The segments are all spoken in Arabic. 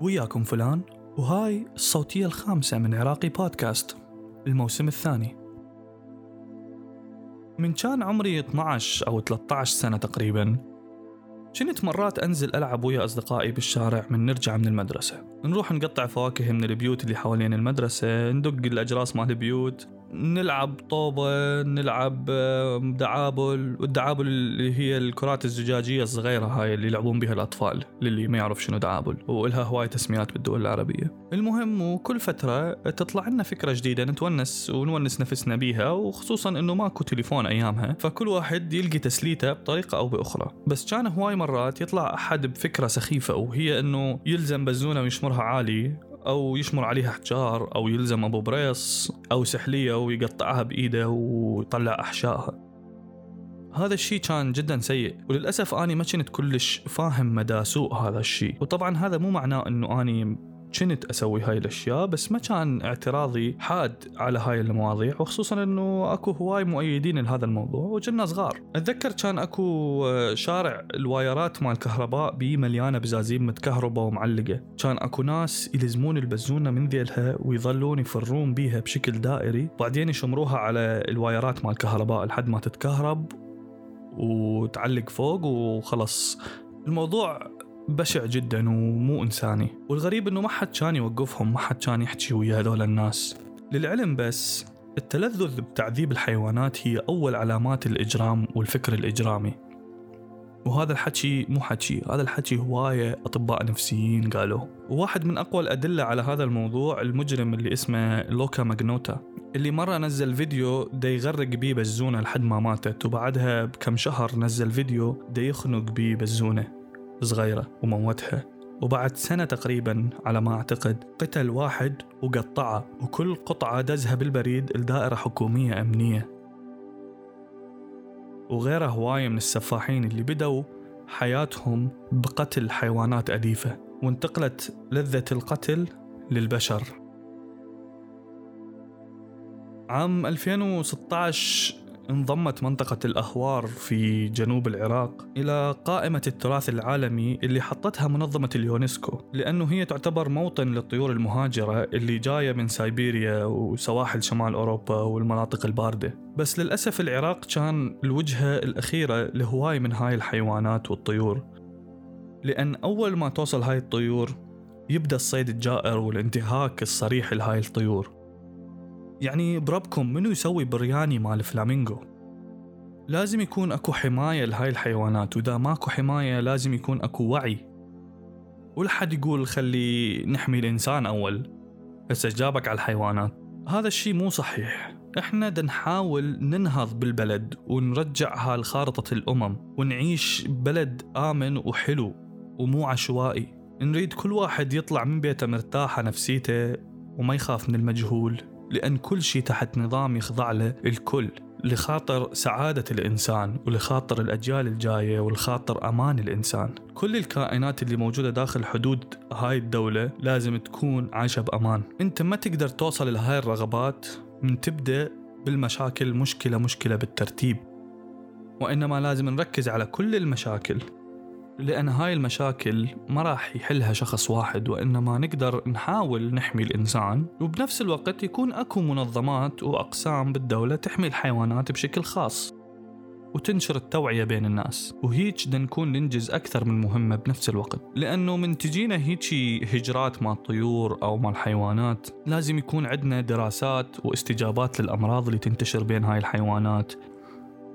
وياكم فلان وهاي الصوتية الخامسة من عراقي بودكاست. الموسم الثاني. من كان عمري 12 أو 13 سنة تقريبا كنت مرات أنزل ألعب ويا أصدقائي بالشارع من نرجع من المدرسة. نروح نقطع فواكه من البيوت اللي حوالين المدرسة ندق الأجراس مال البيوت. نلعب طوبة نلعب آه، دعابل. والدعابل اللي هي الكرات الزجاجية الصغيرة هاي اللي يلعبون بها الأطفال للي ما يعرف شنو دعابل. وإلها هواي تسميات بالدول العربية. المهم وكل فترة تطلع لنا فكرة جديدة نتونس ونونس نفسنا بيها وخصوصا إنه ماكو تليفون أيامها. فكل واحد يلقي تسليته بطريقة أو بأخرى. بس كان هواي مرات يطلع أحد بفكرة سخيفة وهي إنه يلزم بزونة ويشمرها عالي. أو يشمر عليها حجار أو يلزم أبو بريص أو سحلية ويقطعها بإيده ويطلع أحشائها. هذا الشيء كان جدا سيء وللأسف أني ما كنت كلش فاهم مدى سوء هذا الشيء وطبعا هذا مو معناه إنه أني كنت أسوي هاي الأشياء بس ما كان اعتراضي حاد على هاي المواضيع وخصوصا إنه أكو هواي مؤيدين لهذا الموضوع وجنا صغار. أتذكر كان أكو شارع الوايرات مال الكهرباء بي مليانة بزازين متكهربة ومعلقة. كان أكو ناس يلزمون البزونه من ذيلها ويظلون يفرون بيها بشكل دائري وبعدين يشمروها على الوايرات مال الكهرباء لحد ما تتكهرب وتعلق فوق وخلص الموضوع بشع جدا ومو إنساني. والغريب أنه ما حد كان يوقفهم ما حد كان يحكي ويا هذول الناس. للعلم بس التلذذ بتعذيب الحيوانات هي أول علامات الإجرام والفكر الإجرامي. وهذا الحكي مو حكي هذا الحكي هواية أطباء نفسيين قالوه. وواحد من أقوى الأدلة على هذا الموضوع المجرم اللي اسمه لوكا ماجنوتا اللي مرة نزل فيديو دا يغرق بيه بزونة لحد ما ماتت وبعدها بكم شهر نزل فيديو دا يخنق بيه بزونة صغيرة وموتها وبعد سنة تقريبا على ما أعتقد قتل واحد وقطعه وكل قطعة دزها بالبريد لدائرة حكومية أمنية. وغيره هواية من السفاحين اللي بدوا حياتهم بقتل حيوانات أليفة وانتقلت لذة القتل للبشر. عام 2016 انضمت منطقة الأهوار في جنوب العراق إلى قائمة التراث العالمي اللي حطتها منظمة اليونسكو لأنه هي تعتبر موطن للطيور المهاجرة اللي جاية من سيبيريا وسواحل شمال أوروبا والمناطق الباردة. بس للأسف العراق كان الوجهة الأخيرة لهواي من هاي الحيوانات والطيور. لأن أول ما توصل هاي الطيور يبدأ الصيد الجائر والانتهاك الصريح لهاي الطيور. يعني بربكم منو يسوي برياني مال فلامينغو لازم يكون اكو حماية لهاي الحيوانات وإذا ماكو حماية لازم يكون اكو وعي. ولحد يقول خلي نحمي الإنسان أول هسه جابك على الحيوانات. هذا الشيء مو صحيح. إحنا دا نحاول ننهض بالبلد ونرجعها لخارطة الأمم ونعيش بلد آمن وحلو ومو عشوائي. نريد كل واحد يطلع من بيته مرتاحة نفسيته وما يخاف من المجهول. لأن كل شيء تحت نظام يخضع له الكل لخاطر سعادة الإنسان ولخاطر الأجيال الجاية ولخاطر أمان الإنسان. كل الكائنات اللي موجودة داخل حدود هاي الدولة لازم تكون عايشة بأمان. أنت ما تقدر توصل لهاي الرغبات من تبدأ بالمشاكل مشكلة مشكلة بالترتيب. وإنما لازم نركز على كل المشاكل. لأن هاي المشاكل ما راح يحلها شخص واحد وإنما نقدر نحاول نحمي الإنسان وبنفس الوقت يكون أكو منظمات وأقسام بالدولة تحمي الحيوانات بشكل خاص وتنشر التوعية بين الناس. بدنا نكون ننجز أكثر من مهمة بنفس الوقت لأنه من تجينا هيجي هجرات مع الطيور أو مع الحيوانات لازم يكون عندنا دراسات واستجابات للأمراض اللي تنتشر بين هاي الحيوانات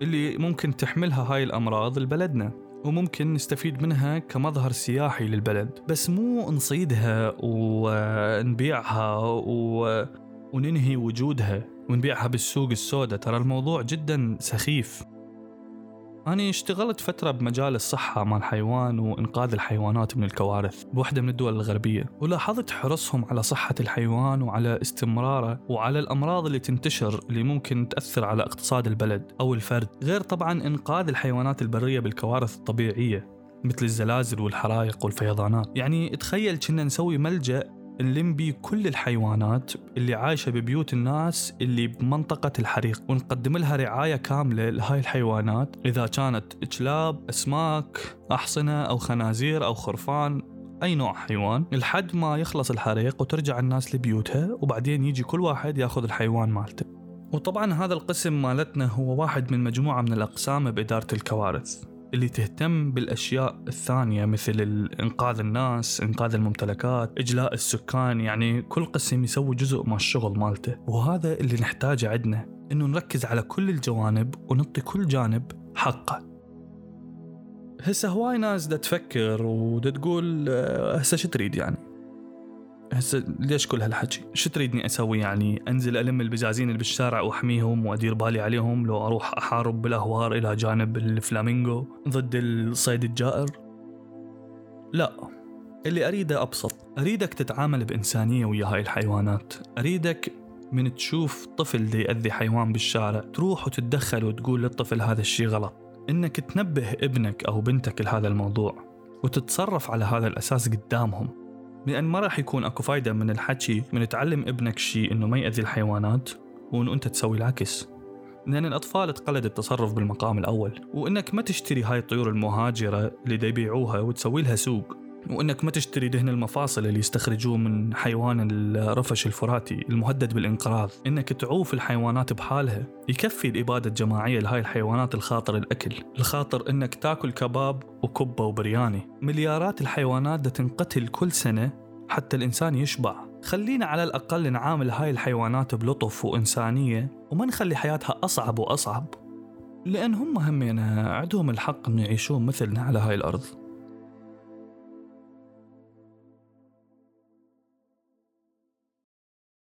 اللي ممكن تحملها هاي الأمراض لبلدنا. وممكن نستفيد منها كمظهر سياحي للبلد. بس مو نصيدها ونبيعها و... وننهي وجودها ونبيعها بالسوق السوداء. ترى الموضوع جدا سخيف. أنا اشتغلت فترة بمجال الصحة مع الحيوان وإنقاذ الحيوانات من الكوارث بوحدة من الدول الغربية ولاحظت حرصهم على صحة الحيوان وعلى استمراره وعلى الأمراض اللي تنتشر اللي ممكن تأثر على اقتصاد البلد أو الفرد غير طبعا إنقاذ الحيوانات البرية بالكوارث الطبيعية مثل الزلازل والحرائق والفيضانات. يعني تخيل كنا نسوي ملجأ نلم بيه كل الحيوانات اللي عايشة ببيوت الناس اللي بمنطقة الحريق ونقدم لها رعاية كاملة لهاي الحيوانات. إذا كانت كلاب أسماك أحصنة أو خنازير أو خرفان أي نوع حيوان لحد ما يخلص الحريق وترجع الناس لبيوتها وبعدين يجي كل واحد يأخذ الحيوان مالته. وطبعا هذا القسم مالتنا هو واحد من مجموعة من الأقسام بإدارة الكوارث. اللي تهتم بالأشياء الثانية مثل إنقاذ الناس إنقاذ الممتلكات إجلاء السكان يعني كل قسم يسوي جزء من الشغل مالته. وهذا اللي نحتاجه عندنا إنه نركز على كل الجوانب ونعطي كل جانب حقه. هسه هواي ناس دا تفكر ودا تقول آه، هسه شو تريد يعني؟ هسه ليش كل هالحكي؟ شو تريدني أسوي يعني؟ أنزل ألم البزازين اللي بالشارع وأحميهم وأدير بالي عليهم لو أروح أحارب بالأهوار إلى جانب الفلامينغو ضد الصيد الجائر؟ لا اللي أريده أبسط، أريدك تتعامل بإنسانية ويا هاي الحيوانات، أريدك من تشوف طفل دي يأذي حيوان بالشارع تروح وتتدخل وتقول للطفل هذا الشيء غلط إنك تنبه ابنك أو بنتك لهذا الموضوع وتتصرف على هذا الأساس قدامهم لأن ما راح يكون أكو فايدة من الحكي من تعلم ابنك شيء إنه ما يأذي الحيوانات وإنه أنت تسوي العكس. لأن الأطفال تقلد التصرف بالمقام الأول وإنك ما تشتري هاي الطيور المهاجرة اللي يبيعوها وتسوي لها سوق. وإنك ما تشتري دهن المفاصل اللي يستخرجوه من حيوان الرفش الفراتي المهدد بالانقراض. إنك تعوف الحيوانات بحالها. يكفي الإبادة الجماعية لهاي الحيوانات الخاطر الأكل. الخاطر إنك تاكل كباب وكبة وبرياني. مليارات الحيوانات دا تنقتل كل سنة حتى الإنسان يشبع. خلينا على الأقل نعامل هاي الحيوانات بلطف وإنسانية وما نخلي حياتها أصعب وأصعب. لأن هم همينا عندهم الحق إنه يعيشون مثلنا على هاي الأرض.